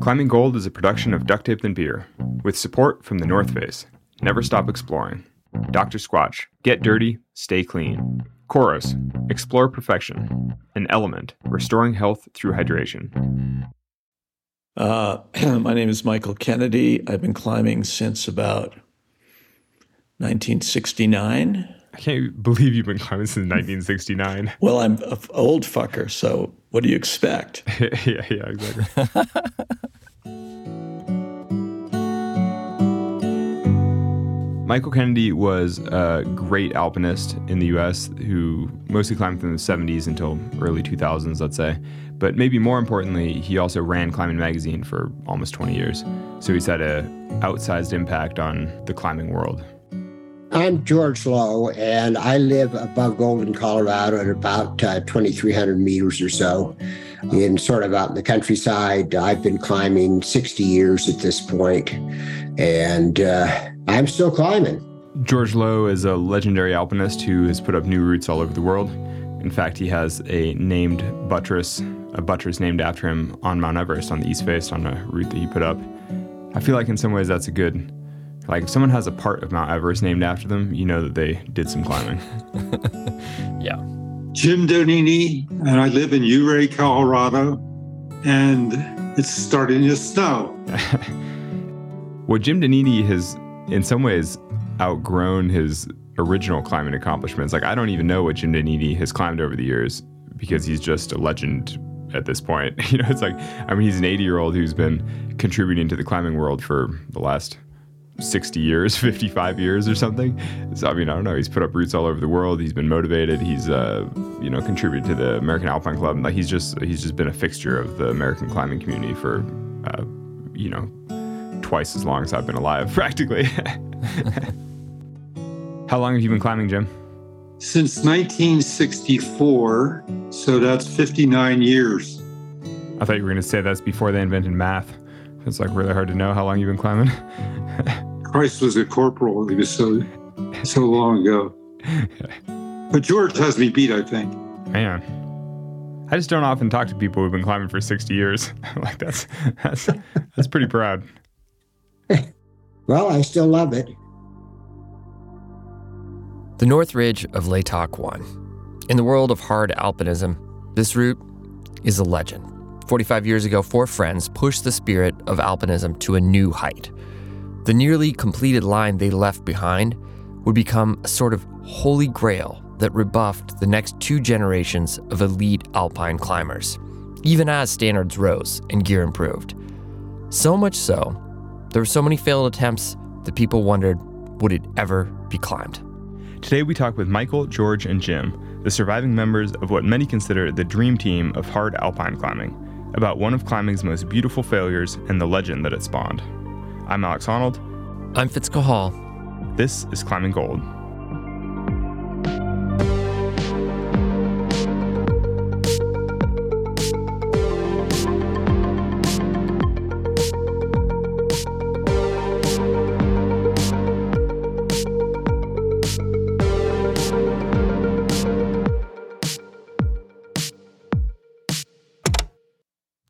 Climbing Gold is a production of Duct Tape and Beer, with support from the North Face. Never stop exploring. Dr. Squatch, get dirty, stay clean. Coros, explore perfection. An LMNT, restoring health through hydration. Uh, my name is Michael Kennedy. I've been climbing since about 1969. I can't believe you've been climbing since 1969. Well, I'm an old fucker, so what do you expect? yeah, yeah, exactly. Michael Kennedy was a great alpinist in the US who mostly climbed from the 70s until early 2000s, let's say. But maybe more importantly, he also ran Climbing Magazine for almost 20 years. So he's had an outsized impact on the climbing world. I'm George Lowe, and I live above Golden, Colorado, at about uh, 2,300 meters or so, in sort of out in the countryside. I've been climbing 60 years at this point, and uh, I'm still climbing. George Lowe is a legendary alpinist who has put up new routes all over the world. In fact, he has a named buttress, a buttress named after him on Mount Everest on the east face on a route that he put up. I feel like in some ways that's a good, like if someone has a part of Mount Everest named after them, you know that they did some climbing. yeah. Jim Donini, and I live in Ouray, Colorado, and it's starting to snow. well, Jim Donini has in some ways outgrown his original climbing accomplishments. Like I don't even know what Jim Donini has climbed over the years because he's just a legend at this point. You know, it's like I mean he's an 80 year old who's been contributing to the climbing world for the last 60 years, 55 years or something. So I mean, I don't know. He's put up routes all over the world. He's been motivated. He's uh, you know, contributed to the American Alpine Club. Like he's just he's just been a fixture of the American climbing community for uh, you know, twice as long as I've been alive, practically. How long have you been climbing, Jim? Since 1964, so that's 59 years. I thought you were going to say that's before they invented math. It's like really hard to know how long you've been climbing. Christ was a corporal. He was so so long ago. But George has me beat, I think. Man. I just don't often talk to people who've been climbing for 60 years. like that's that's that's pretty proud. well, I still love it. The North Ridge of Latok 1. In the world of hard alpinism, this route is a legend. 45 years ago, four friends pushed the spirit of alpinism to a new height. The nearly completed line they left behind would become a sort of holy grail that rebuffed the next two generations of elite alpine climbers, even as standards rose and gear improved. So much so there were so many failed attempts that people wondered would it ever be climbed? Today we talk with Michael, George, and Jim, the surviving members of what many consider the dream team of hard alpine climbing, about one of climbing's most beautiful failures and the legend that it spawned. I'm Alex Honnold. I'm Fitz Cahall. This is Climbing Gold.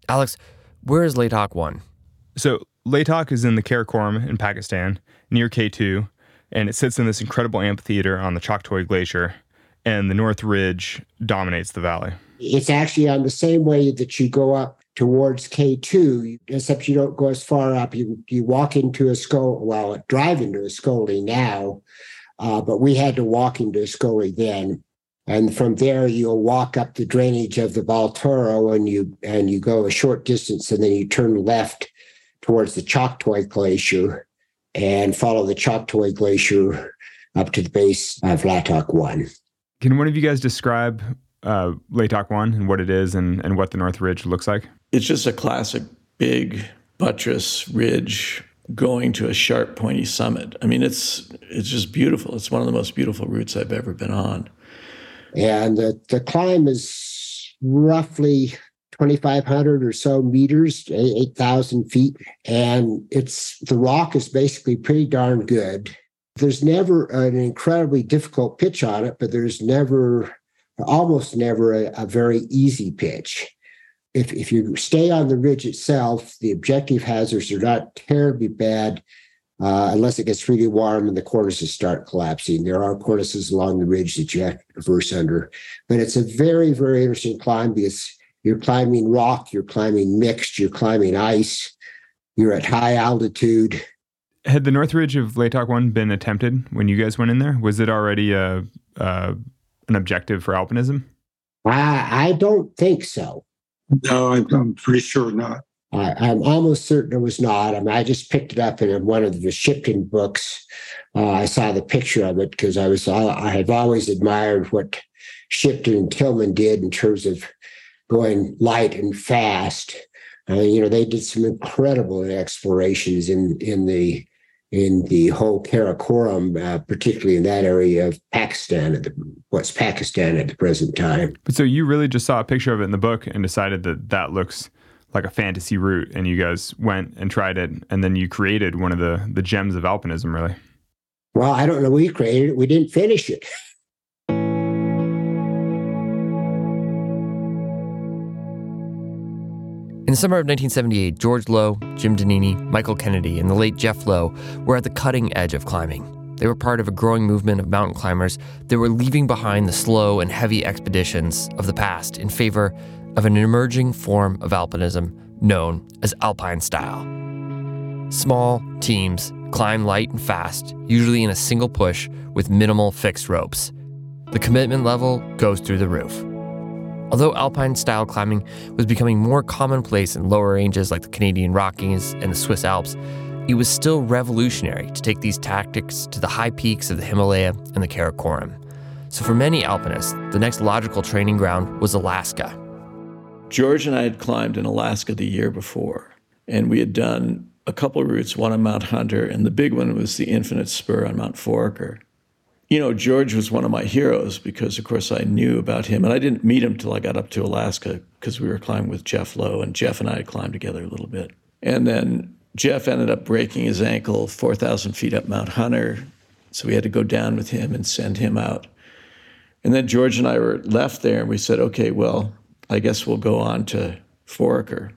Alex, where is Latok 1? So, Latok is in the Karakoram in Pakistan, near K2, and it sits in this incredible amphitheater on the Choktoi Glacier, and the North Ridge dominates the valley. It's actually on the same way that you go up towards K2, except you don't go as far up. You you walk into Askole, well, drive into Askole now, uh, but we had to walk into Askole then. And from there, you'll walk up the drainage of the Baltoro and you and you go a short distance and then you turn left towards the Choktoi Glacier and follow the Choktoi Glacier up to the base of Latok 1. Can one of you guys describe uh, Latok 1 and what it is and, and what the North Ridge looks like? It's just a classic big buttress ridge going to a sharp pointy summit. I mean, it's it's just beautiful. It's one of the most beautiful routes I've ever been on. And the, the climb is roughly 2,500 or so meters, 8,000 feet. And it's the rock is basically pretty darn good. There's never an incredibly difficult pitch on it, but there's never, almost never, a, a very easy pitch. if, if you stay on the ridge itself, the objective hazards are not terribly bad uh, unless it gets really warm and the cornices start collapsing. There are cornices along the ridge that you have to traverse under, but it's a very, very interesting climb because you're climbing rock, you're climbing mixed, you're climbing ice, you're at high altitude. Had the North Ridge of Latok One been attempted when you guys went in there? Was it already a, uh, an objective for alpinism? I, I don't think so. No, I'm, I'm pretty sure not. I, am almost certain it was not. I mean, I just picked it up in one of the Shipton books. Uh, I saw the picture of it because I was I have always admired what Shipton and Tilman did in terms of going light and fast. Uh, you know, they did some incredible explorations in in the in the whole Karakoram, uh, particularly in that area of Pakistan at the what's Pakistan at the present time. But so you really just saw a picture of it in the book and decided that that looks like a fantasy route, and you guys went and tried it, and then you created one of the the gems of alpinism, really. Well, I don't know. We created it. We didn't finish it. the summer of 1978, George Lowe, Jim Donini, Michael Kennedy, and the late Jeff Lowe were at the cutting edge of climbing. They were part of a growing movement of mountain climbers that were leaving behind the slow and heavy expeditions of the past in favor of an emerging form of alpinism known as alpine style. Small teams climb light and fast, usually in a single push with minimal fixed ropes. The commitment level goes through the roof. Although alpine style climbing was becoming more commonplace in lower ranges like the Canadian Rockies and the Swiss Alps, it was still revolutionary to take these tactics to the high peaks of the Himalaya and the Karakoram. So, for many alpinists, the next logical training ground was Alaska. George and I had climbed in Alaska the year before, and we had done a couple routes, one on Mount Hunter, and the big one was the Infinite Spur on Mount Foraker you know, George was one of my heroes because, of course, I knew about him. And I didn't meet him till I got up to Alaska because we were climbing with Jeff Lowe, and Jeff and I had climbed together a little bit. And then Jeff ended up breaking his ankle 4,000 feet up Mount Hunter. So we had to go down with him and send him out. And then George and I were left there, and we said, okay, well, I guess we'll go on to Foraker.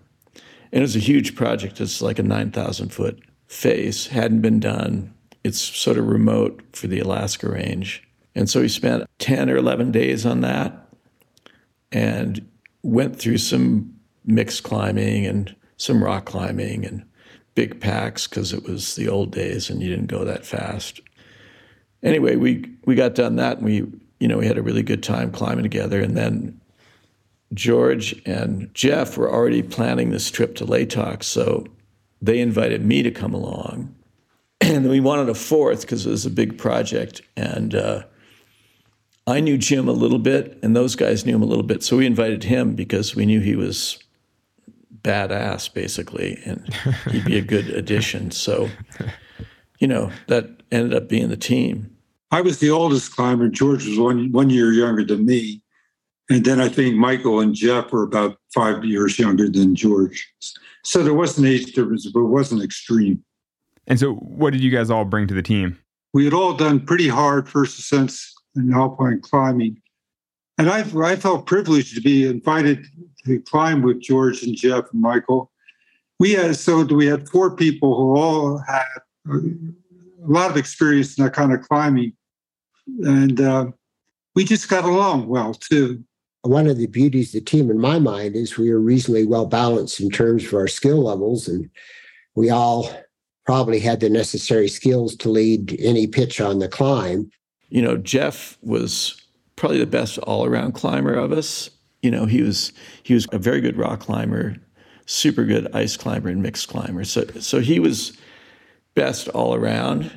And it was a huge project. It's like a 9,000 foot face, hadn't been done it's sort of remote for the Alaska range. And so we spent 10 or 11 days on that and went through some mixed climbing and some rock climbing and big packs because it was the old days and you didn't go that fast. Anyway, we, we got done that and we, you know, we had a really good time climbing together. And then George and Jeff were already planning this trip to Latok. So they invited me to come along and we wanted a fourth because it was a big project. And uh, I knew Jim a little bit, and those guys knew him a little bit. So we invited him because we knew he was badass, basically, and he'd be a good addition. So, you know, that ended up being the team. I was the oldest climber. George was one one year younger than me, and then I think Michael and Jeff were about five years younger than George. So there was an age difference, but it wasn't extreme. And so, what did you guys all bring to the team? We had all done pretty hard first ascents in alpine climbing. And I, I felt privileged to be invited to climb with George and Jeff and Michael. We had, so we had four people who all had a lot of experience in that kind of climbing. And uh, we just got along well, too. One of the beauties of the team, in my mind, is we are reasonably well balanced in terms of our skill levels. And we all probably had the necessary skills to lead any pitch on the climb. You know, Jeff was probably the best all-around climber of us. You know, he was he was a very good rock climber, super good ice climber and mixed climber. So so he was best all around.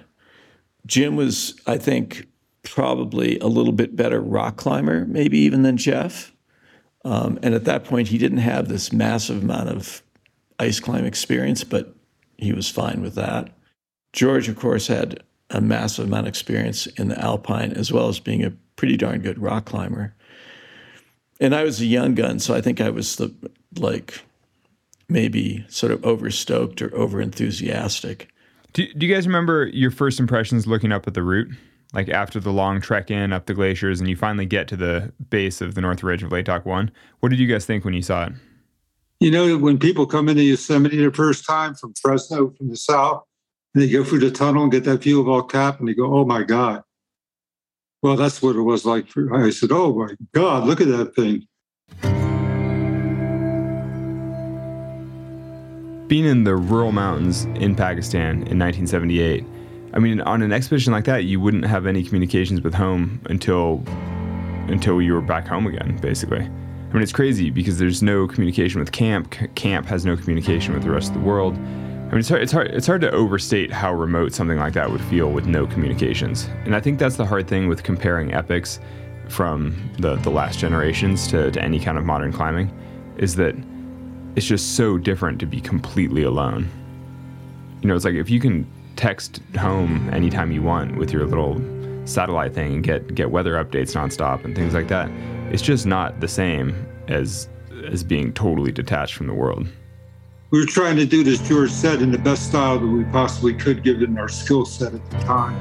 Jim was, I think, probably a little bit better rock climber, maybe even than Jeff. Um, and at that point, he didn't have this massive amount of ice climb experience, but he was fine with that. George, of course, had a massive amount of experience in the alpine as well as being a pretty darn good rock climber. And I was a young gun, so I think I was the like maybe sort of overstoked or over enthusiastic. Do, do you guys remember your first impressions looking up at the route? Like after the long trek in up the glaciers and you finally get to the base of the North Ridge of Latok 1. What did you guys think when you saw it? You know, when people come into Yosemite the first time from Fresno, from the south, and they go through the tunnel and get that view of El Cap, and they go, "Oh my God!" Well, that's what it was like. For, I said, "Oh my God, look at that thing!" Being in the rural mountains in Pakistan in 1978, I mean, on an expedition like that, you wouldn't have any communications with home until until you were back home again, basically. I mean, it's crazy because there's no communication with camp. C- camp has no communication with the rest of the world. I mean, it's hard, it's hard. It's hard to overstate how remote something like that would feel with no communications. And I think that's the hard thing with comparing epics from the the last generations to, to any kind of modern climbing, is that it's just so different to be completely alone. You know, it's like if you can text home anytime you want with your little satellite thing and get get weather updates nonstop and things like that, it's just not the same as as being totally detached from the world. We were trying to do this, George said, in the best style that we possibly could, given our skill set at the time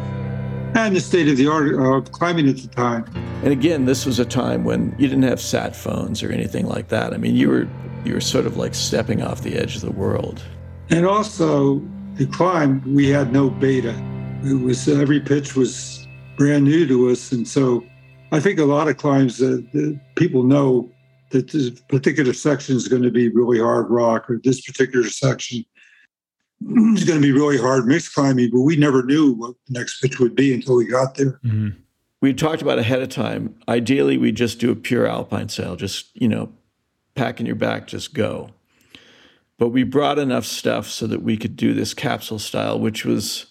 and the state of the art uh, of climbing at the time. And again, this was a time when you didn't have sat phones or anything like that. I mean, you were you were sort of like stepping off the edge of the world. And also, the climb we had no beta. It was every pitch was brand new to us, and so I think a lot of climbs that, that people know that this particular section is going to be really hard rock, or this particular section is going to be really hard mixed climbing. But we never knew what the next pitch would be until we got there. Mm-hmm. We talked about ahead of time. Ideally, we just do a pure alpine style, just you know, pack in your back, just go. But we brought enough stuff so that we could do this capsule style, which was,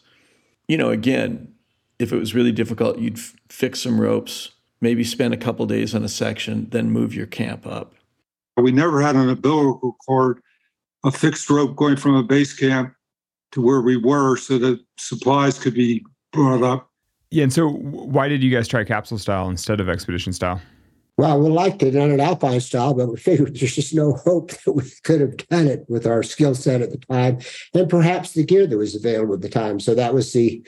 you know, again, if it was really difficult, you'd f- fix some ropes, maybe spend a couple days on a section, then move your camp up. We never had an umbilical cord, a fixed rope going from a base camp to where we were so that supplies could be brought up. Yeah, and so why did you guys try capsule style instead of expedition style? Well, we liked it on an alpine style, but we figured there's just no hope that we could have done it with our skill set at the time, and perhaps the gear that was available at the time. So that was the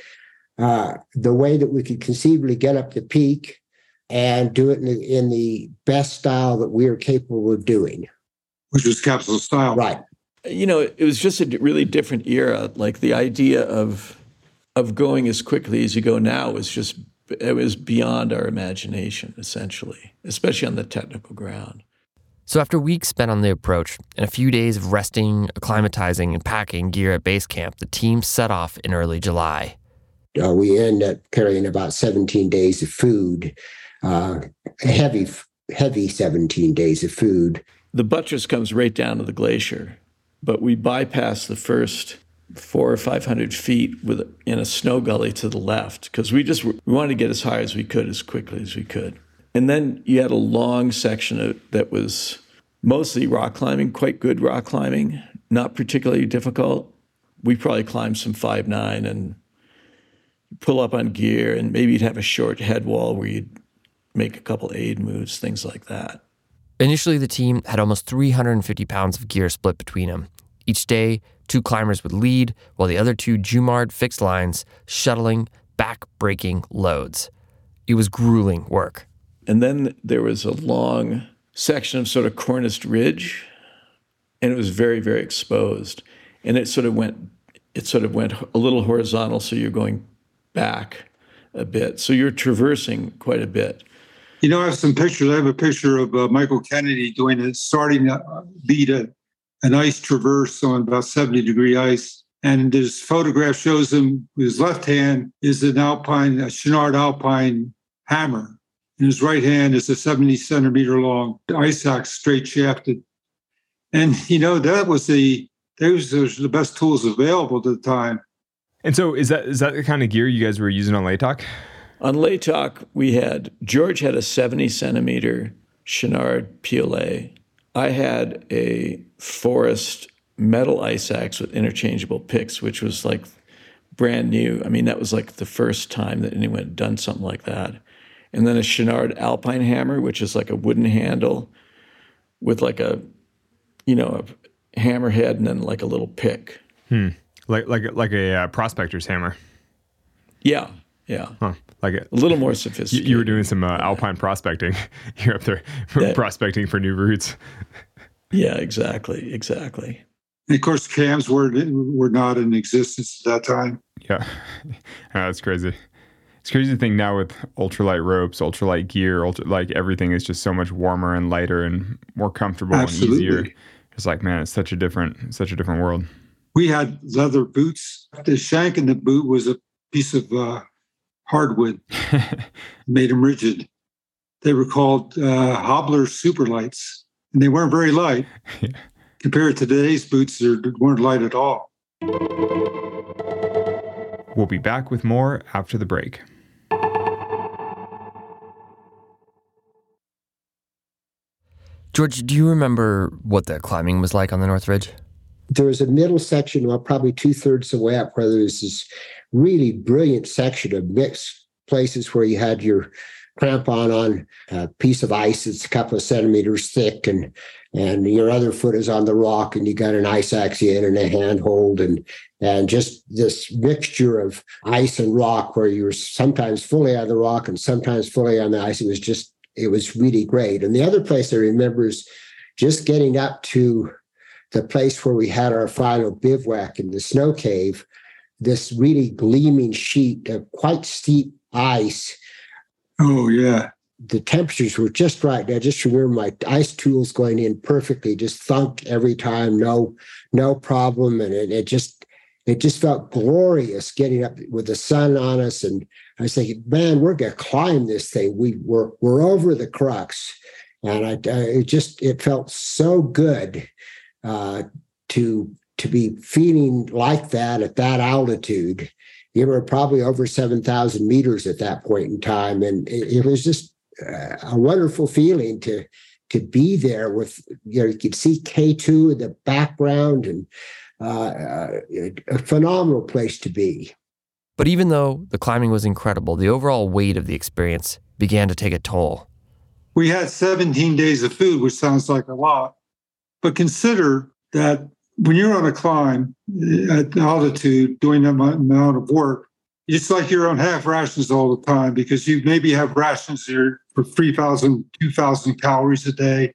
uh, the way that we could conceivably get up the peak and do it in the, in the best style that we are capable of doing. Which was capsule style, right? You know, it was just a really different era. Like the idea of of going as quickly as you go now was just it was beyond our imagination, essentially, especially on the technical ground. So, after weeks spent on the approach and a few days of resting, acclimatizing, and packing gear at base camp, the team set off in early July. Uh, we end up carrying about 17 days of food, uh, heavy, heavy 17 days of food. The buttress comes right down to the glacier, but we bypass the first four or five hundred feet with in a snow gully to the left because we just we wanted to get as high as we could as quickly as we could. And then you had a long section of, that was mostly rock climbing, quite good rock climbing, not particularly difficult. We probably climbed some five nine and pull up on gear, and maybe you'd have a short head wall where you'd make a couple aid moves, things like that. Initially, the team had almost 350 pounds of gear split between them. Each day, two climbers would lead, while the other two Jumard fixed lines, shuttling back breaking loads. It was grueling work. And then there was a long section of sort of corniced ridge, and it was very, very exposed. And it sort of went, it sort of went a little horizontal, so you're going back a bit. So you're traversing quite a bit. You know, I have some pictures. I have a picture of uh, Michael Kennedy doing a starting uh, beat a an ice traverse on about 70 degree ice. And his photograph shows him his left hand is an alpine, a Chouinard alpine hammer. And his right hand is a 70 centimeter long ice axe straight shafted. And you know, that was the those were the best tools available at the time. And so is that is that the kind of gear you guys were using on Latok? On Latok, we had George had a 70 centimeter Chouinard PLA. I had a Forrest metal ice axe with interchangeable picks, which was like brand new. I mean, that was like the first time that anyone had done something like that. And then a Chouinard Alpine hammer, which is like a wooden handle with like a, you know, a hammer head and then like a little pick. Hmm. Like like like a uh, prospector's hammer. Yeah, yeah. Huh. Like a, a little more sophisticated. You, you were doing some uh, alpine prospecting. You're up there that, prospecting for new routes. Yeah, exactly, exactly. And of course, cams were were not in existence at that time. Yeah, that's crazy. It's crazy to think now with ultralight ropes, ultralight gear, ultra, like everything is just so much warmer and lighter and more comfortable Absolutely. and easier. It's like, man, it's such a different, such a different world. We had leather boots. The shank in the boot was a piece of uh, hardwood, made them rigid. They were called uh, Hobbler Superlights, and they weren't very light Yeah. compared to today's boots. They weren't light at all. We'll be back with more after the break. George, do you remember what the climbing was like on the North Ridge? There was a middle section, well, probably two thirds of the way up, where there was this really brilliant section of mixed places where you had your crampon on a piece of ice that's a couple of centimeters thick and and your other foot is on the rock and you got an ice axe in and a handhold and and just this mixture of ice and rock where you were sometimes fully on the rock and sometimes fully on the ice. It was just it was really great. And the other place i remember is just getting up to the place where we had our final bivouac in the snow cave this really gleaming sheet of quite steep ice Oh yeah, the temperatures were just right. I just remember my ice tools going in perfectly, just thunk every time, no, no problem. And it, it just it just felt glorious getting up with the sun on us. And I was thinking, man, we're gonna climb this thing. We we're we're over the crux. And I, I it just it felt so good uh, to to be feeling like that at that altitude. You were probably over seven thousand meters at that point in time, and it, it was just uh, a wonderful feeling to to be there with you know you could see K2 in the background and uh, uh, a phenomenal place to be. But even though the climbing was incredible, the overall weight of the experience began to take a toll. we had 17 days of food, which sounds like a lot, but consider that when you're on a climb at altitude doing that amount of work, it's like you're on half rations all the time because you maybe have rations here for 3,000, 2,000 calories a day,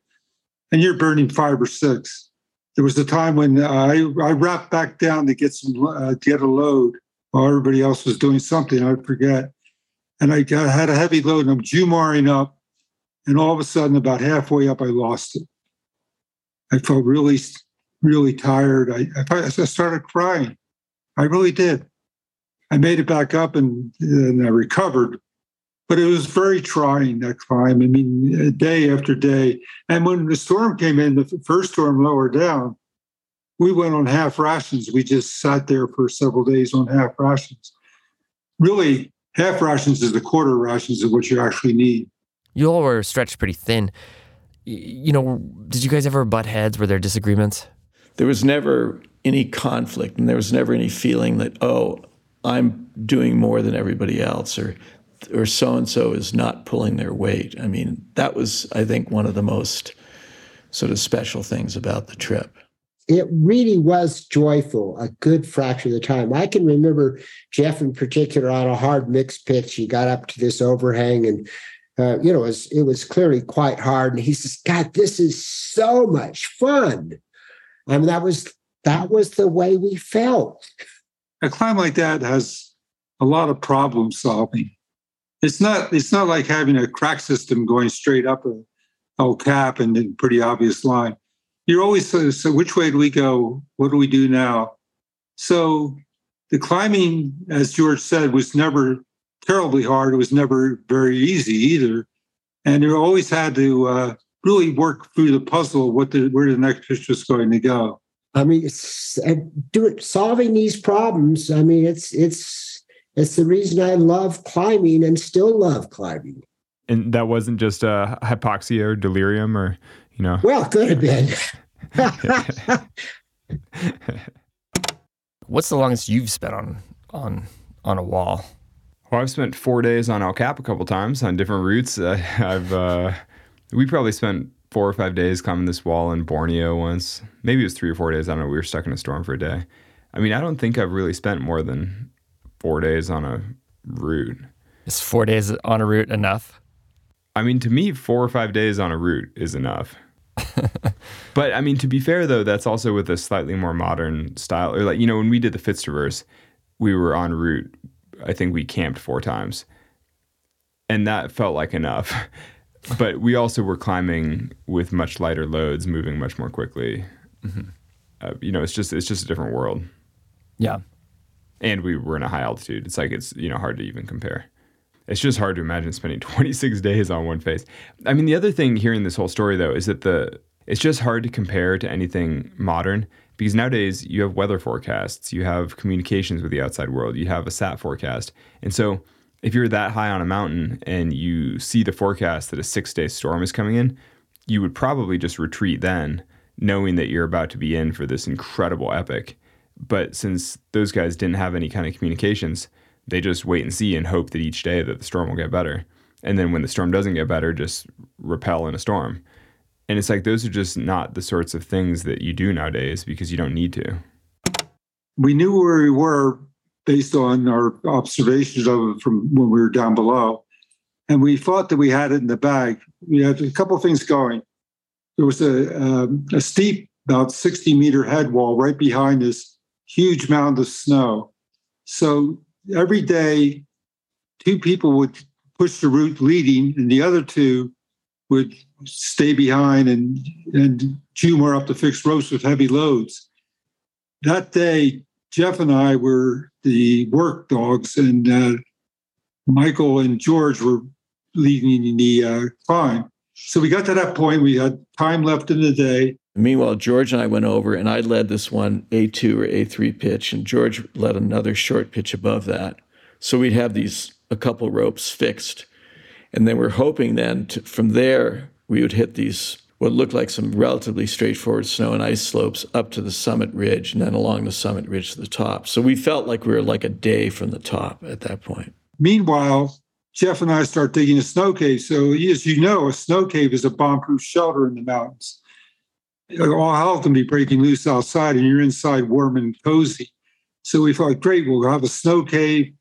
and you're burning five or six. There was a time when I, I rapped back down to get some uh, get a load while everybody else was doing something. I forget, and I got, had a heavy load, and I'm jumaring up, and all of a sudden, about halfway up, I lost it. I felt really, really tired. I, I, I started crying. I really did. I made it back up and, and I recovered, but it was very trying that climb. I mean, uh, day after day. And when the storm came in, the first storm lower down, we went on half rations. We just sat there for several days on half rations. Really, half rations is the quarter rations of what you actually need. You all were stretched pretty thin. Y- You know, did you guys ever butt heads? Were there disagreements? There was never any conflict, and there was never any feeling that oh, I'm doing more than everybody else, or or so and so is not pulling their weight. I mean, that was I think one of the most sort of special things about the trip. it really was joyful a good fraction of the time. I can remember Jeff in particular on a hard mixed pitch. He got up to this overhang and uh, you know, it was, it was clearly quite hard. And he says, God, this is so much fun. I mean, that was that was the way we felt. a climb like that has a lot of problem solving. It's not it's not like having a crack system going straight up a El Cap and then pretty obvious line. You're always so, so which way do we go? What do we do now? So the climbing, as George said, was never terribly hard. It was never very easy either, and you always had to uh, really work through the puzzle. What the where the next pitch was going to go. I mean, it's uh, do it solving these problems. I mean, it's it's it's the reason I love climbing and still love climbing. And that wasn't just uh, hypoxia or delirium or, you know. Well, could have been. What's the longest you've spent on on on a wall? Well, I've spent four days on El Cap a couple times on different routes. Uh, I've uh, we probably spent four or five days climbing this wall in Borneo once. Maybe it was three or four days. I don't know. We were stuck in a storm for a day. I mean, I don't think I've really spent more than four days on a route. Is four days on a route enough? I mean, to me, four or five days on a route is enough. but I mean, to be fair though, that's also with a slightly more modern style. Or like you know, when we did the Fitz Traverse, we were en route. I think we camped four times, and that felt like enough. but we also were climbing with much lighter loads, moving much more quickly. Mm-hmm. Uh, you know, it's just it's just a different world. Yeah, and we were in a high altitude. It's like it's you know hard to even compare. It's just hard to imagine spending 26 days on one face. I mean, the other thing hearing this whole story though is that the it's just hard to compare to anything modern because nowadays you have weather forecasts, you have communications with the outside world, you have a sat forecast. And so if you're that high on a mountain and you see the forecast that a 6-day storm is coming in, you would probably just retreat then knowing that you're about to be in for this incredible epic. But since those guys didn't have any kind of communications, they just wait and see and hope that each day that the storm will get better. And then when the storm doesn't get better, just rappel in a storm. And it's like those are just not the sorts of things that you do nowadays because you don't need to. We knew where we were based on our observations of it from when we were down below. And we thought that we had it in the bag. We had a couple things going. There was a, um, a steep, about 60 meter head wall right behind this huge mound of snow. So every day, two people would push the route leading, and the other two would stay behind and and Jumar up the fixed ropes with heavy loads. That day, Jeff and I were the work dogs, and uh, Michael and George were leading the uh, climb. So we got to that point. We had time left in the day. Meanwhile, George and I went over, and I led this one A2 or A3 pitch, and George led another short pitch above that. So we'd have these a couple ropes fixed and then we're hoping then to, from there, we would hit these, what looked like some relatively straightforward snow and ice slopes up to the summit ridge and then along the summit ridge to the top. So we felt like we were like a day from the top at that point. Meanwhile, Jeff and I start digging a snow cave. So, as you know, a snow cave is a bomb proof shelter in the mountains. All hell can be breaking loose outside, and you're inside warm and cozy. So we thought, great, we'll have a snow cave.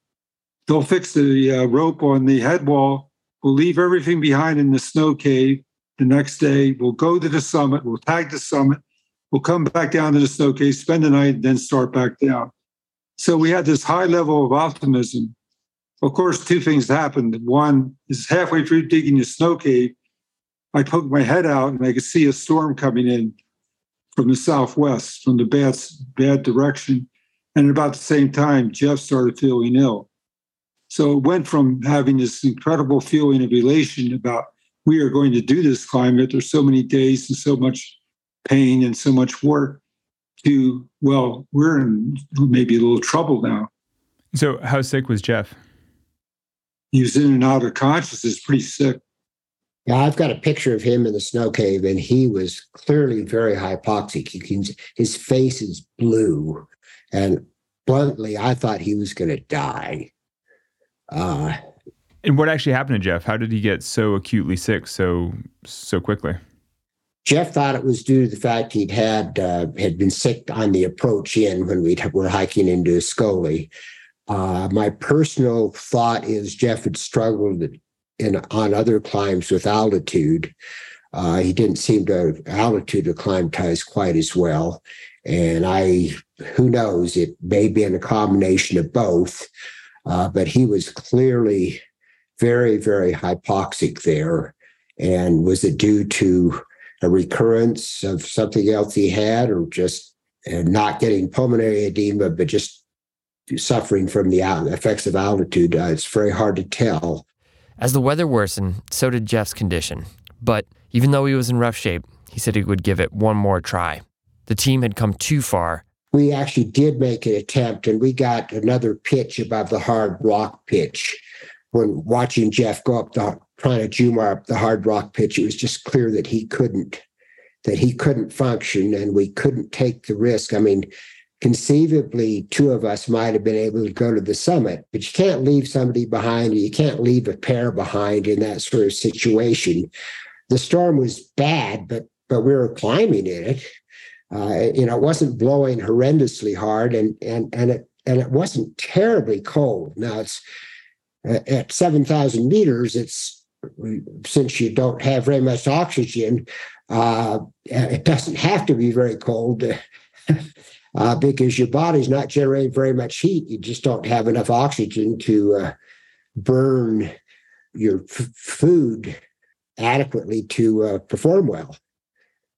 They'll fix the uh, rope on the head wall We'll leave everything behind in the snow cave. The next day, we'll go to the summit. We'll tag the summit. We'll come back down to the snow cave, spend the night, and then start back down. So we had this high level of optimism. Of course, two things happened. One is halfway through digging the snow cave, I poked my head out and I could see a storm coming in from the southwest, from the bad, bad direction. And at about the same time, Jeff started feeling ill. So it went from having this incredible feeling of elation about we are going to do this climate. There's so many days and so much pain and so much work to, well, we're in maybe a little trouble now. So, how sick was Jeff? He was in and out of consciousness, pretty sick. Yeah, I've got a picture of him in the snow cave, and he was clearly very hypoxic. Can, his face is blue, and bluntly, I thought he was going to die. Uh, and what actually happened to Jeff? How did he get so acutely sick so so quickly? Jeff thought it was due to the fact he'd had uh, had been sick on the approach in when we were hiking into Askole. Uh, my personal thought is Jeff had struggled in on other climbs with altitude. Uh, he didn't seem to altitude acclimatize quite as well, and I who knows it may be in a combination of both. Uh, but he was clearly very, very hypoxic there. And was it due to a recurrence of something else he had, or just uh, not getting pulmonary edema, but just suffering from the effects of altitude? Uh, it's very hard to tell. As the weather worsened, so did Jeff's condition. But even though he was in rough shape, he said he would give it one more try. The team had come too far we actually did make an attempt and we got another pitch above the hard rock pitch. When watching Jeff go up the trying to Jumar up the hard rock pitch, it was just clear that he couldn't that he couldn't function and we couldn't take the risk. I mean, conceivably two of us might have been able to go to the summit, but you can't leave somebody behind or you can't leave a pair behind in that sort of situation. The storm was bad, but but we were climbing in it uh, you know, it wasn't blowing horrendously hard, and and and it and it wasn't terribly cold. Now it's at seven thousand meters. It's since you don't have very much oxygen, uh, it doesn't have to be very cold uh, because your body's not generating very much heat. You just don't have enough oxygen to uh, burn your f- food adequately to uh, perform well.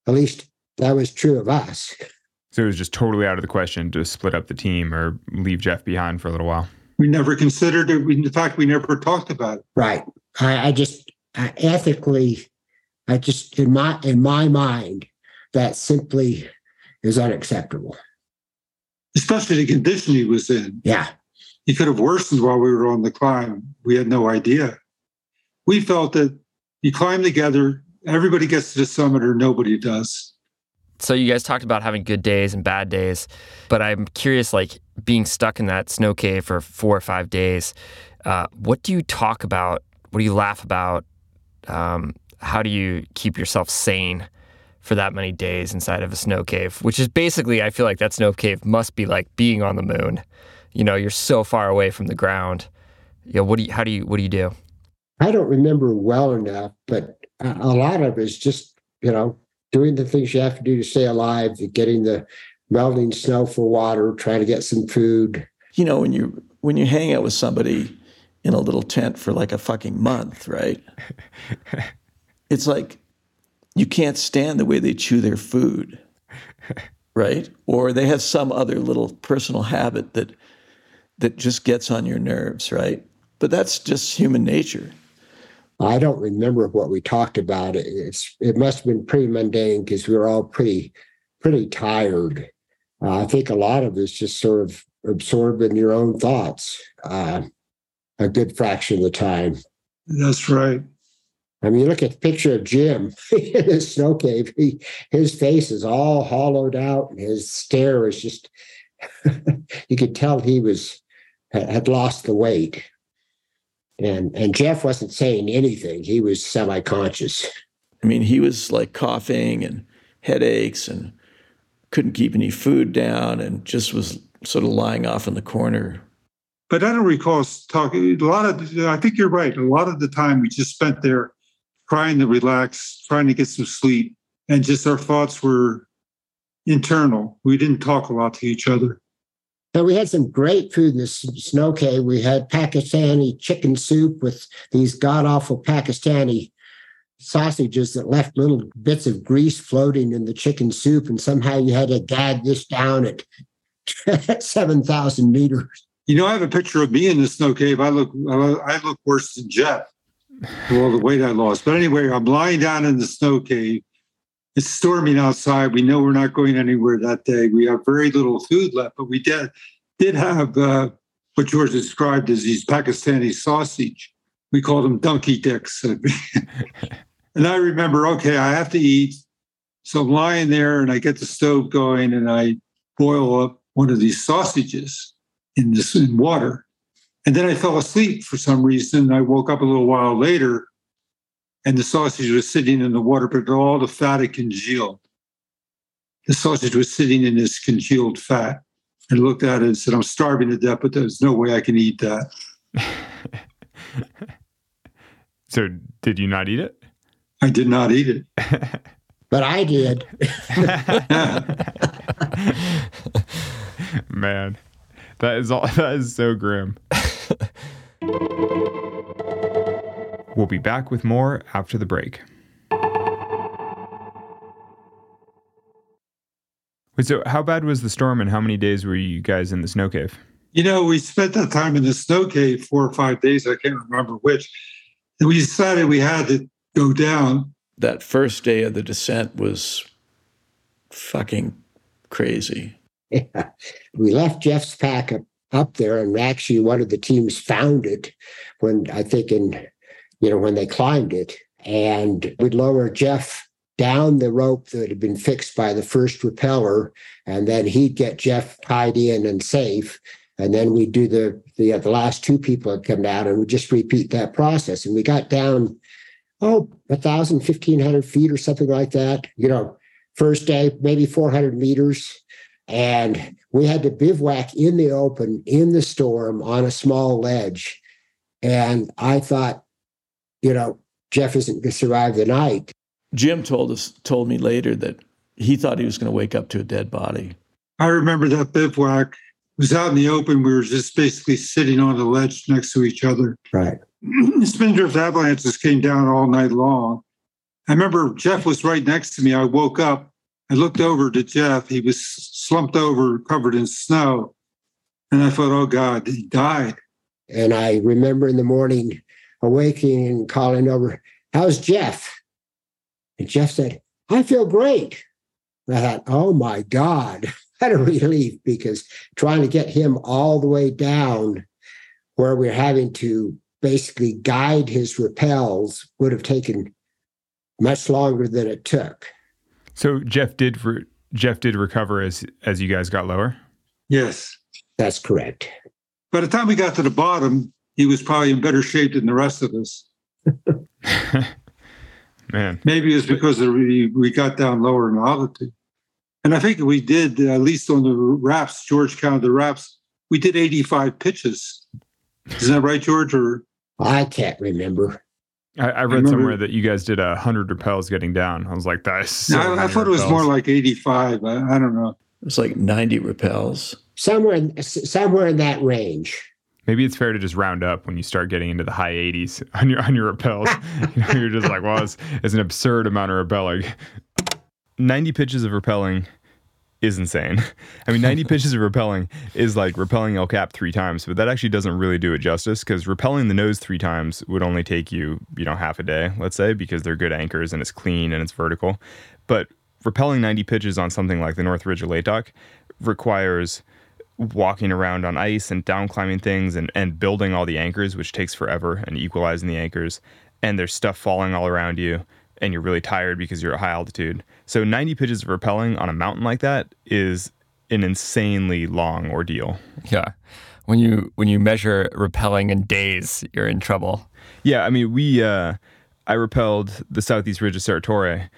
At least that was true of us. So it was just totally out of the question to split up the team or leave Jeff behind for a little while. We never considered it. In fact, we never talked about it. Right. I, I just I ethically, I just in my in my mind, that simply is unacceptable. Especially the condition he was in. Yeah. He could have worsened while we were on the climb. We had no idea. We felt that you climb together, everybody gets to the summit or nobody does. So you guys talked about having good days and bad days, but I'm curious, like being stuck in that snow cave for four or five days. Uh, what do you talk about? What do you laugh about? Um, how do you keep yourself sane for that many days inside of a snow cave? Which is basically, I feel like that snow cave must be like being on the moon. You know, you're so far away from the ground. You know, what do you? How do you? What do you do? I don't remember well enough, but a lot of it is just you know doing the things you have to do to stay alive, getting the melting snow for water, trying to get some food. You know, when you when you hang out with somebody in a little tent for like a fucking month, right? it's like you can't stand the way they chew their food, right? Or they have some other little personal habit that that just gets on your nerves, right? But that's just human nature. I don't remember what we talked about. It's it must have been pretty mundane because we were all pretty pretty tired. Uh, I think a lot of it's just sort of absorbed in your own thoughts uh, a good fraction of the time. That's right. I mean, you look at the picture of Jim in the snow cave. He, his face is all hollowed out, and his stare is just. you could tell he was had lost the weight. And and Jeff wasn't saying anything. He was semi-conscious. I mean, he was like coughing and headaches and couldn't keep any food down and just was sort of lying off in the corner. But I don't recall talking a lot of I think you're right. A lot of the time we just spent there trying to relax, trying to get some sleep, and just our thoughts were internal. We didn't talk a lot to each other. And we had some great food in the snow cave. We had Pakistani chicken soup with these god awful Pakistani sausages that left little bits of grease floating in the chicken soup. And somehow you had to gag this down at 7,000 meters. You know, I have a picture of me in the snow cave. I look, I look worse than Jeff all the weight I lost. But anyway, I'm lying down in the snow cave. It's storming outside. We know we're not going anywhere that day. We have very little food left, but we did did have uh, what George described as these Pakistani sausage. We called them donkey dicks. and I remember, okay, I have to eat. So I'm lying there and I get the stove going and I boil up one of these sausages in this in water. And then I fell asleep for some reason. I woke up a little while later and the sausage was sitting in the water, but all the fat had congealed. The sausage was sitting in this congealed fat. and looked at it and said, I'm starving to death, but there's no way I can eat that. so, did you not eat it? I did not eat it. but I did. Man, that is all. That is so grim. We'll be back with more after the break. Wait, so how bad was the storm and how many days were you guys in the snow cave? You know, we spent that time in the snow cave four or five days. I can't remember which. And we decided we had to go down. That first day of the descent was fucking crazy. Yeah. We left Jeff's pack up, up there, and actually one of the teams found it when I think in, you know, when they climbed it. And we'd lower Jeff down the rope that had been fixed by the first rappeller, and then he'd get Jeff tied in and safe. And then we'd do the the, uh, the last two people had come down, and we'd just repeat that process. And we got down, oh, a thousand, fifteen hundred feet or something like that. You know, first day maybe four hundred meters, and we had to bivouac in the open in the storm on a small ledge. And I thought, you know, Jeff isn't going to survive the night. Jim told us, told me later that he thought he was going to wake up to a dead body. I remember that bivouac. It was out in the open. We were just basically sitting on a ledge next to each other. Right. Spindrift avalanches came down all night long. I remember Jeff was right next to me. I woke up. I looked over to Jeff. He was slumped over, covered in snow. And I thought, oh God, he died. And I remember in the morning awaking and calling over, How's Jeff? And Jeff said, I feel great. And I thought, oh my God, what a relief because trying to get him all the way down where we're having to basically guide his rappels would have taken much longer than it took. So Jeff did re- Jeff did recover as as you guys got lower. Yes. That's correct. By the time we got to the bottom, he was probably in better shape than the rest of us. Man, Maybe it's because of we, we got down lower in altitude. And I think we did, at least on the raps, George counted the raps, we did 85 pitches. Isn't that right, George? Or I can't remember. I, I read remember- somewhere that you guys did a hundred rappels getting down. I was like, that is so No, I, I many thought it was more like 85. I, I don't know. It was like 90 rappels. Somewhere somewhere in that range. Maybe it's fair to just round up when you start getting into the high 80s on your on your rappels. you know, you're just like, well, it's, it's an absurd amount of rappelling. 90 pitches of rappelling is insane. I mean, 90 pitches of rappelling is like rappelling El Cap three times, but that actually doesn't really do it justice because rappelling the nose three times would only take you, you know, half a day, let's say, because they're good anchors and it's clean and it's vertical. But rappelling 90 pitches on something like the North Ridge of Latok requires walking around on ice and down climbing things and, and building all the anchors, which takes forever, and equalizing the anchors. And there's stuff falling all around you, and you're really tired because you're at high altitude. So 90 pitches of rappelling on a mountain like that is an insanely long ordeal. Yeah. When you when you measure rappelling in days, you're in trouble. Yeah, I mean, we uh, I rappelled the southeast ridge of Cerro Torre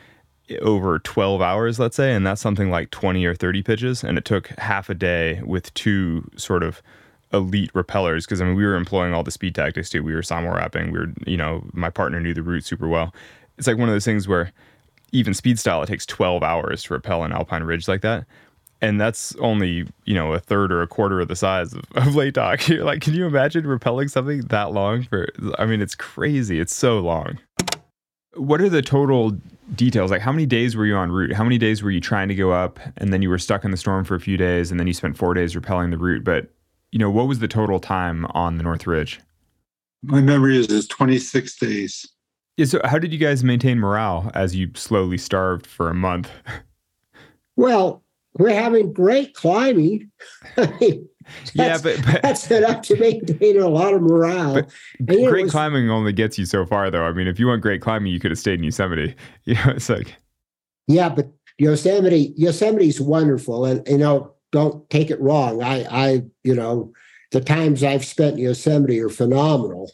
over 12 hours, let's say, and that's something like 20 or 30 pitches, and it took half a day with two sort of elite rappellers because I mean we were employing all the speed tactics too. We were simul rapping. We were, you know, my partner knew the route super well. It's like one of those things where even speed style it takes 12 hours to rappel an alpine ridge like that. And that's only, you know, a third or a quarter of the size of, of Latok. You're like, can you imagine rappelling something that long for I mean, it's crazy. It's so long. What are the total details? Like how many days were you en route? How many days were you trying to go up and then you were stuck in the storm for a few days and then you spent four days rappelling the route? But you know, what was the total time on the North Ridge? My memory is it's 26 days. Yeah, so how did you guys maintain morale as you slowly starved for a month? Well, we're having great climbing. I mean, yeah, but, but that's enough to maintain a lot of morale. But And, you know, great climbing only gets you so far, though. I mean, if you want great climbing, you could have stayed in Yosemite. You know, it's like Yeah, but Yosemite, Yosemite's wonderful, and you know, don't take it wrong. I, I, you know, the times I've spent in Yosemite are phenomenal,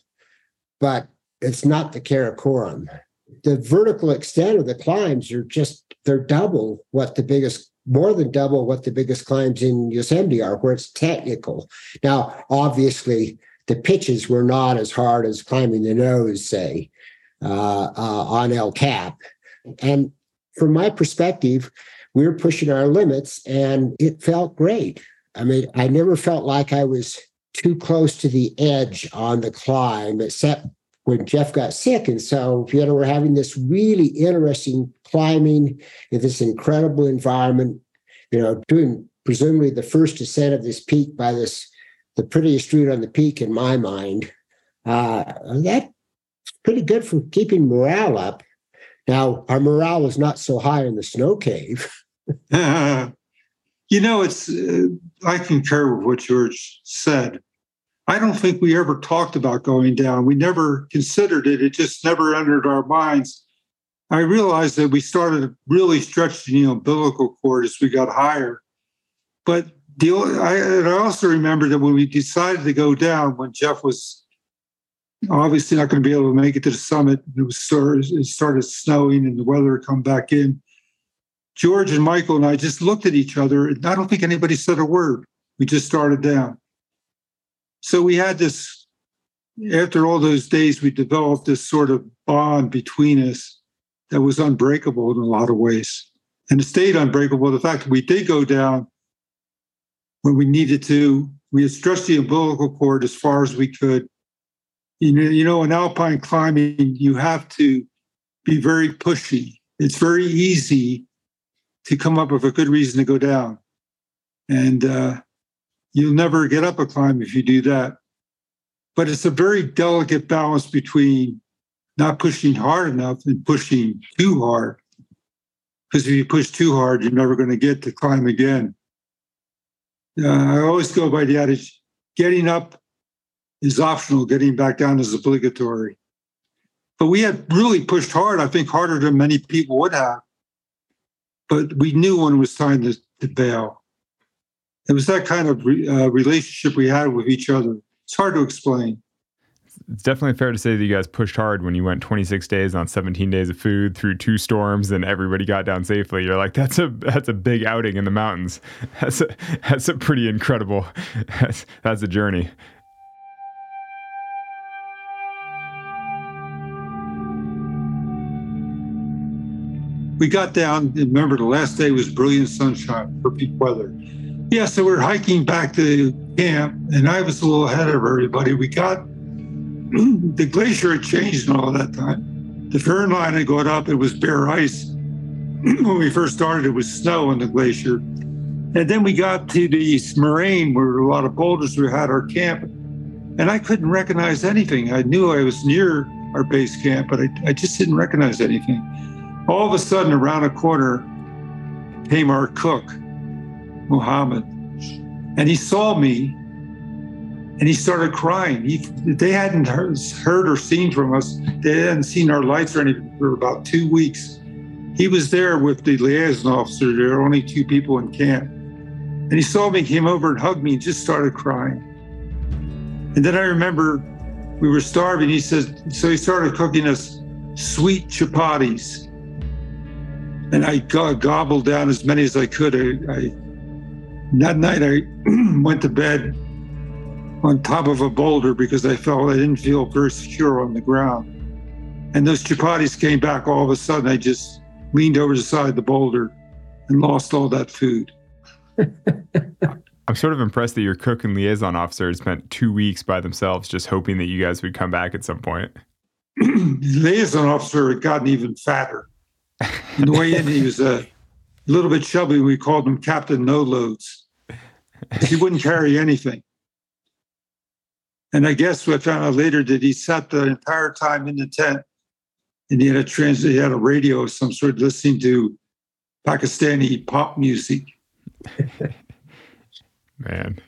but it's not the Karakoram. The vertical extent of the climbs are just they're double what the biggest, more than double what the biggest climbs in Yosemite are, where it's technical. Now, obviously, the pitches were not as hard as climbing the nose, say, uh, uh, on El Cap, and from my perspective, we were pushing our limits and it felt great. I mean, I never felt like I was too close to the edge on the climb, except when Jeff got sick. And so, you know, we're having this really interesting climbing in this incredible environment, you know, doing presumably the first ascent of this peak by this, the prettiest route on the peak in my mind. Uh, that's pretty good for keeping morale up. Now, our morale was not so high in the snow cave. you know, it's, uh, I concur with what George said. I don't think we ever talked about going down. We never considered it. It just never entered our minds. I realized that we started really stretching the umbilical cord as we got higher. But the, I, and I also remember that when we decided to go down, when Jeff was obviously not going to be able to make it to the summit, it was it started snowing and the weather had come back in. George and Michael and I just looked at each other, and I don't think anybody said a word. We just started down. So we had this after all those days, we developed this sort of bond between us that was unbreakable in a lot of ways. And it stayed unbreakable. The fact that we did go down when we needed to, we had stretched the umbilical cord as far as we could. You know, you know, in alpine climbing, you have to be very pushy. It's very easy to come up with a good reason to go down. And uh, you'll never get up a climb if you do that. But it's a very delicate balance between not pushing hard enough and pushing too hard. Because if you push too hard, you're never going to get to climb again. Uh, I always go by the adage getting up is optional, getting back down is obligatory. But we had really pushed hard, I think harder than many people would have. But we knew when it was time to, to bail. It was that kind of re, uh, relationship we had with each other. It's hard to explain. It's definitely fair to say that you guys pushed hard when you went 26 days on 17 days of food through two storms and everybody got down safely. You're like, that's a that's a big outing in the mountains. That's a that's a pretty incredible. That's, that's a journey. We got down. Remember, the last day was brilliant sunshine, perfect weather. Yeah, so we're hiking back to camp, and I was a little ahead of everybody. We got the glacier had changed all that time. The firn line had gone up. It was bare ice. when we first started, it was snow on the glacier. And then we got to the moraine where a lot of boulders. We had our camp, and I couldn't recognize anything. I knew I was near our base camp, but I, I just didn't recognize anything. All of a sudden, around a corner came our cook, Muhammad, and he saw me and he started crying. He, they hadn't heard, heard or seen from us. They hadn't seen our lights or anything for about two weeks. He was there with the liaison officer. There were only two people in camp. And he saw me, came over and hugged me and just started crying. And then I remember we were starving. He said, so he started cooking us sweet chapatis and I gobbled down as many as I could. I, I that night I went to bed on top of a boulder because I felt I didn't feel very secure on the ground. And those chapatis came back all of a sudden. I just leaned over the side of the boulder and lost all that food. I'm sort of impressed that your cook and liaison officer spent two weeks by themselves just hoping that you guys would come back at some point. liaison officer had gotten even fatter the way in, he was a little bit chubby. We called him Captain No Loads. He wouldn't carry anything. And I guess what I found out later that he sat the entire time in the tent and he had a trans he had a radio of some sort listening to Pakistani pop music. Man.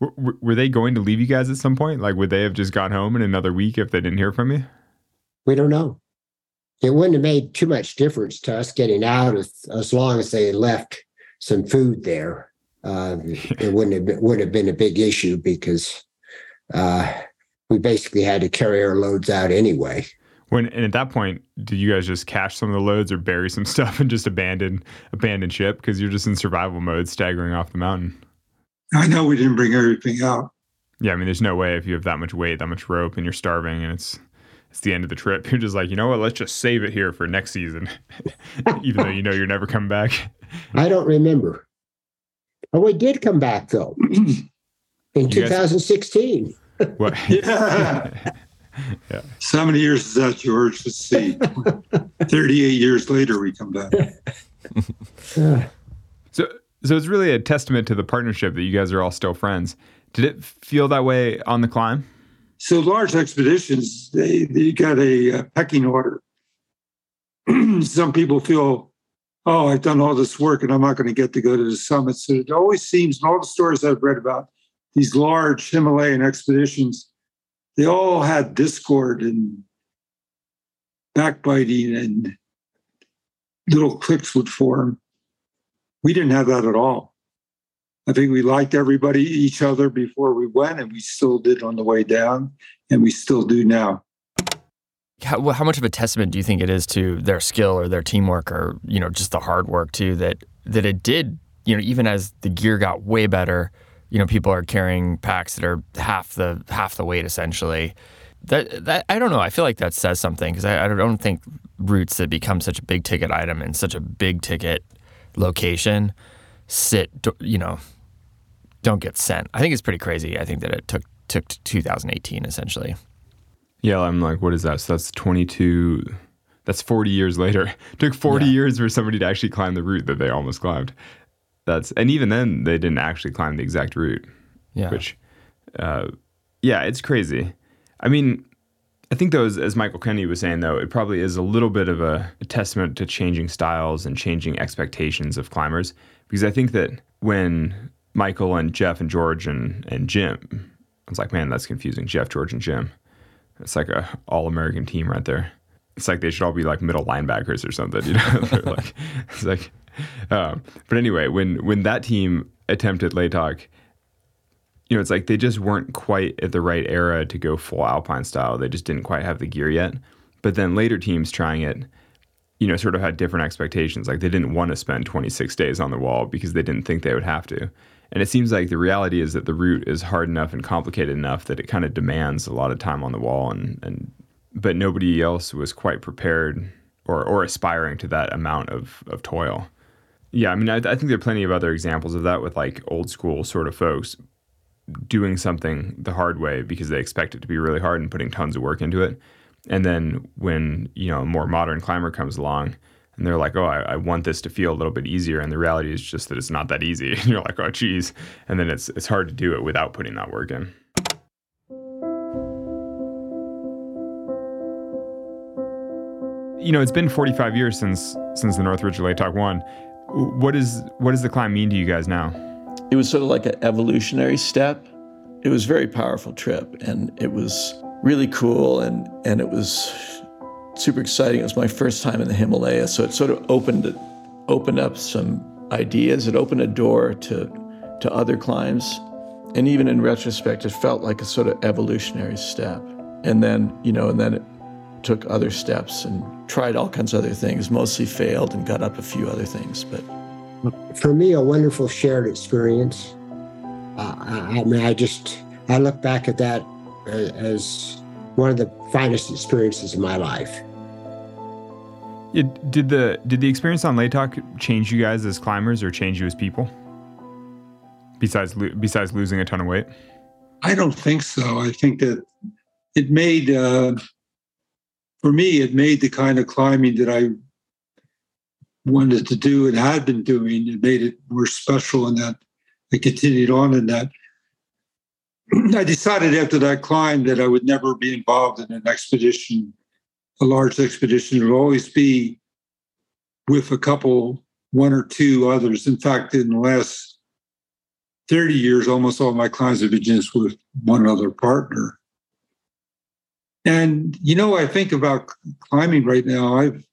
W- were they going to leave you guys at some point? Like, would they have just gone home in another week if they didn't hear from you? We don't know it wouldn't have made too much difference to us getting out as, as long as they left some food there. Uh, it wouldn't have been, would have been a big issue because uh, we basically had to carry our loads out anyway. When and at that point, did you guys just cache some of the loads or bury some stuff and just abandon abandon ship because you're just in survival mode, staggering off the mountain? I know we didn't bring everything out. Yeah, I mean, there's no way if you have that much weight, that much rope, and you're starving, and it's it's the end of the trip. You're just like, you know what? Let's just save it here for next season, even though you know you're never coming back. I don't remember. Oh, we did come back though in 2016. what? yeah. yeah. So how many years is that, George? Let's see. 38 years later, we come back. so, so it's really a testament to the partnership that you guys are all still friends. Did it feel that way on the climb? So large expeditions, they, they got a, a pecking order. Some people feel, oh, I've done all this work and I'm not going to get to go to the summit. So it always seems, in all the stories I've read about these large Himalayan expeditions, they all had discord and backbiting and little cliques would form. We didn't have that at all. I think we liked everybody, each other before we went, and we still did on the way down, and we still do now. How, how much of a testament do you think it is to their skill or their teamwork, or you know, just the hard work too that that it did? You know, even as the gear got way better, you know, people are carrying packs that are half the half the weight essentially. That that I don't know. I feel like that says something because I, I don't think routes that become such a big ticket item in such a big ticket location sit, you know, don't get sent. I think it's pretty crazy. I think that it took took 2018 essentially. Yeah, I'm like, what is that? So that's 22. That's 40 years later. It took 40 yeah. years for somebody to actually climb the route that they almost climbed. That's and even then they didn't actually climb the exact route. Yeah. Which, uh, yeah, it's crazy. I mean, I think though, as, as, Michael Kennedy was saying, though, it probably is a little bit of a, a testament to changing styles and changing expectations of climbers. Because I think that when Michael and Jeff and George and and Jim, I was like, man, that's confusing. Jeff, George, and Jim. It's like a all American team right there. It's like they should all be like middle linebackers or something. You know, like it's like um, but anyway, when when that team attempted Latok, you know, it's like they just weren't quite at the right era to go full Alpine style. They just didn't quite have the gear yet. But then later teams trying it, you know, sort of had different expectations. Like they didn't want to spend 26 days on the wall because they didn't think they would have to. And it seems like the reality is that the route is hard enough and complicated enough that it kind of demands a lot of time on the wall and and but nobody else was quite prepared or or aspiring to that amount of of toil. Yeah, I mean, I, I think there are plenty of other examples of that with like old school sort of folks doing something the hard way because they expect it to be really hard and putting tons of work into it. And then when you know a more modern climber comes along and they're like, "Oh, I, I, want this to feel a little bit easier," and the reality is just that it's not that easy. And you're like, "Oh, geez," and then it's it's hard to do it without putting that work in. You know, it's been 45 years since since the North Northridge Latok 1. What is what does the climb mean to you guys now? It was sort of like an evolutionary step. It was a very powerful trip, and it was really cool, and and it was super exciting. It was my first time in the Himalayas, so it sort of opened opened up some ideas. It opened a door to to other climbs, and even in retrospect, it felt like a sort of evolutionary step. And then you know, and then it took other steps and tried all kinds of other things, mostly failed and got up a few other things. But for me, a wonderful shared experience. Uh, I, I, mean, I just I look back at that as one of the finest experiences of my life. It, did the did the experience on Latok change you guys as climbers or change you as people? Besides besides losing a ton of weight. I don't think so. I think that it made uh, for me, it made the kind of climbing that I wanted to do and had been doing. It made it more special in that I continued on in that. I decided after that climb that I would never be involved in an expedition, a large expedition. It would always be with a couple, one or two others. In fact, in the last 30 years, almost all my climbs have been just with one other partner. And, you know, I think about climbing right now. I've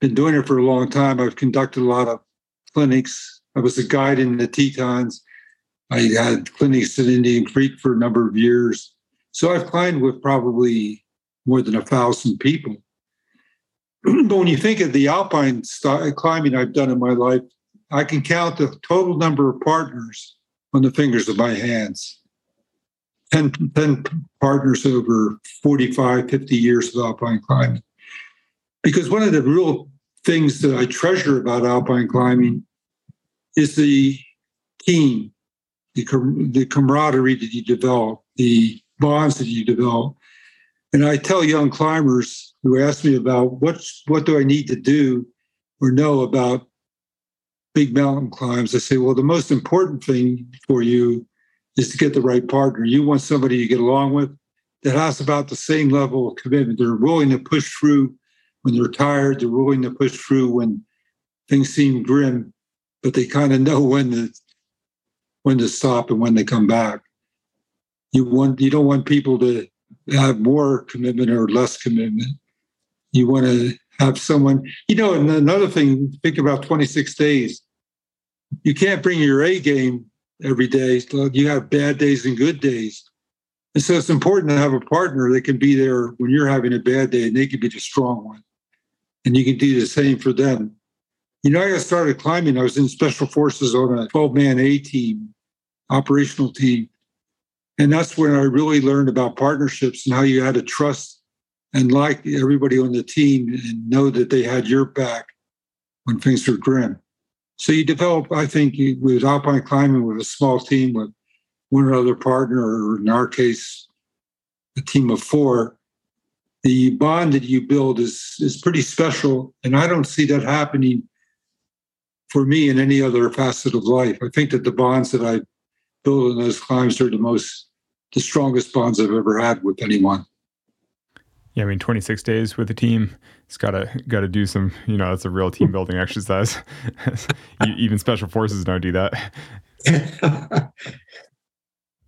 been doing it for a long time. I've conducted a lot of clinics. I was a guide in the Tetons. I had clinics in Indian Creek for a number of years. So I've climbed with probably more than a thousand people. but when you think of the alpine climbing I've done in my life, I can count the total number of partners on the fingers of my hands. 10, 10 partners over 45, 50 years of alpine climbing. Because one of the real things that I treasure about alpine climbing is the team, the, the camaraderie that you develop, the bonds that you develop. And I tell young climbers who ask me about what what do I need to do or know about big mountain climbs, I say, well, the most important thing for you is to get the right partner. You want somebody you get along with that has about the same level of commitment. They're willing to push through when they're tired. They're willing to push through when things seem grim, but they kind of know when to when to stop and when they come back. You want you don't want people to have more commitment or less commitment. You want to have someone, you know, and another thing, think about 26 days. You can't bring your A game every day. You have bad days and good days. And so it's important to have a partner that can be there when you're having a bad day and they can be the strong one. And you can do the same for them. You know, I started climbing. I was in special forces on a 12 man A team. Operational team. And that's when I really learned about partnerships and how you had to trust and like everybody on the team and know that they had your back when things were grim. So you develop, I think, with alpine climbing with a small team with one other partner, or in our case, a team of four, the bond that you build is is pretty special. And I don't see that happening for me in any other facet of life. I think that the bonds that I build in those climbs are the most the strongest bonds I've ever had with anyone. Yeah, I mean, 26 days with a team, it's got to got to do some. You know, that's a real team building exercise. Even special forces don't do that.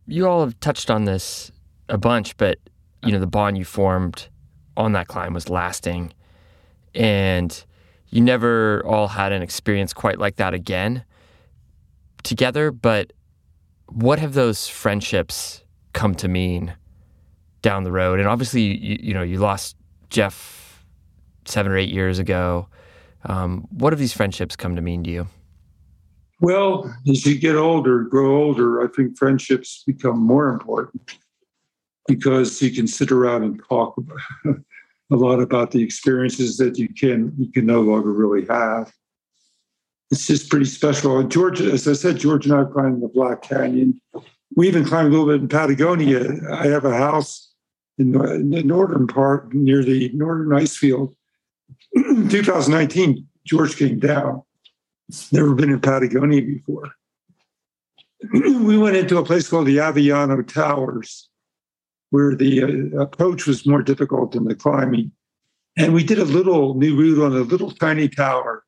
you all have touched on this a bunch, but you know, the bond you formed on that climb was lasting, and you never all had an experience quite like that again together. But what have those friendships come to mean down the road? And obviously, you, you know, you lost Jeff seven or eight years ago. Um, what have these friendships come to mean to you? Well, as you get older, grow older, I think friendships become more important because you can sit around and talk a lot about the experiences that you can you can no longer really have. It's just pretty special. George, as I said, George and I climbed the Black Canyon we even climbed a little bit in Patagonia. I have a house in the northern part near the northern ice field. 2019, George came down. Never been in Patagonia before. we went into a place called the Avellano Towers, where the uh, approach was more difficult than the climbing. And we did a little new route on a little tiny tower.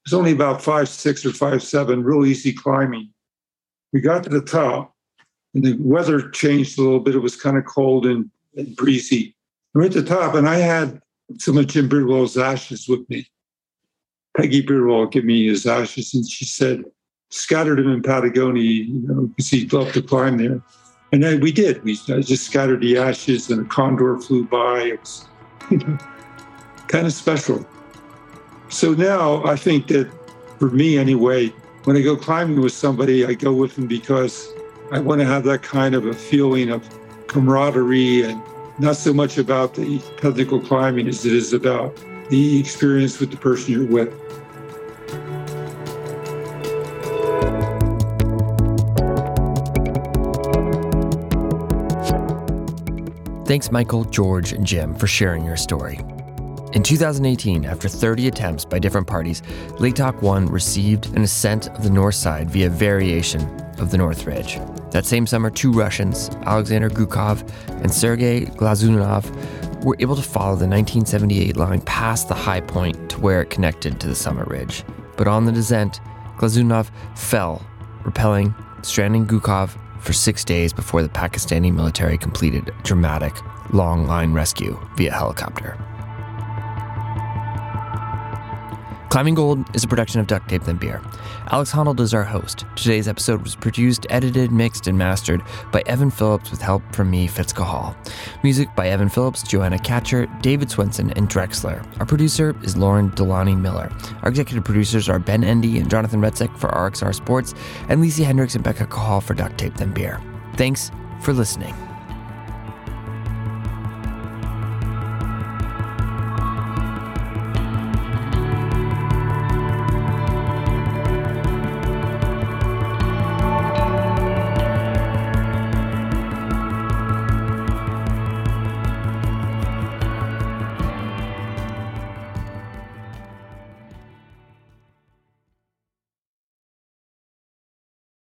It was only about five six or five seven, real easy climbing. We got to the top, and the weather changed a little bit. It was kind of cold and, and breezy. We're at the top, and I had some of Jim Bridwell's ashes with me. Peggy Bridwell gave me his ashes, and she said, scattered him in Patagonia, you know, because he loved to climb there. And then we did. We just scattered the ashes, and a condor flew by. It's you know, kind of special. So now I think that for me, anyway, when I go climbing with somebody, I go with them because I want to have that kind of a feeling of camaraderie and not so much about the technical climbing as it is about the experience with the person you're with. Thanks, Michael, George, and Jim, for sharing your story. In 2018, after 30 attempts by different parties, Latok 1 received an ascent of the north side via variation of the North Ridge. That same summer, two Russians, Alexander Gukov and Sergei Glazunov, were able to follow the 1978 line past the high point to where it connected to the summit ridge. But on the descent, Glazunov fell, rappelling, stranding Gukov for six days before the Pakistani military completed a dramatic long line rescue via helicopter. Climbing Gold is a production of Duct Tape Then Beer. Alex Honnold is our host. Today's episode was produced, edited, mixed, and mastered by Evan Phillips with help from me, Fitz Cahall. Music by Evan Phillips, Joanna Catcher, David Swenson, and Drexler. Our producer is Lauren Delaney Miller. Our executive producers are Ben Endy and Jonathan Retzek for RXR Sports, and Lisa Hendricks and Becca Cahall for Duct Tape Then Beer. Thanks for listening.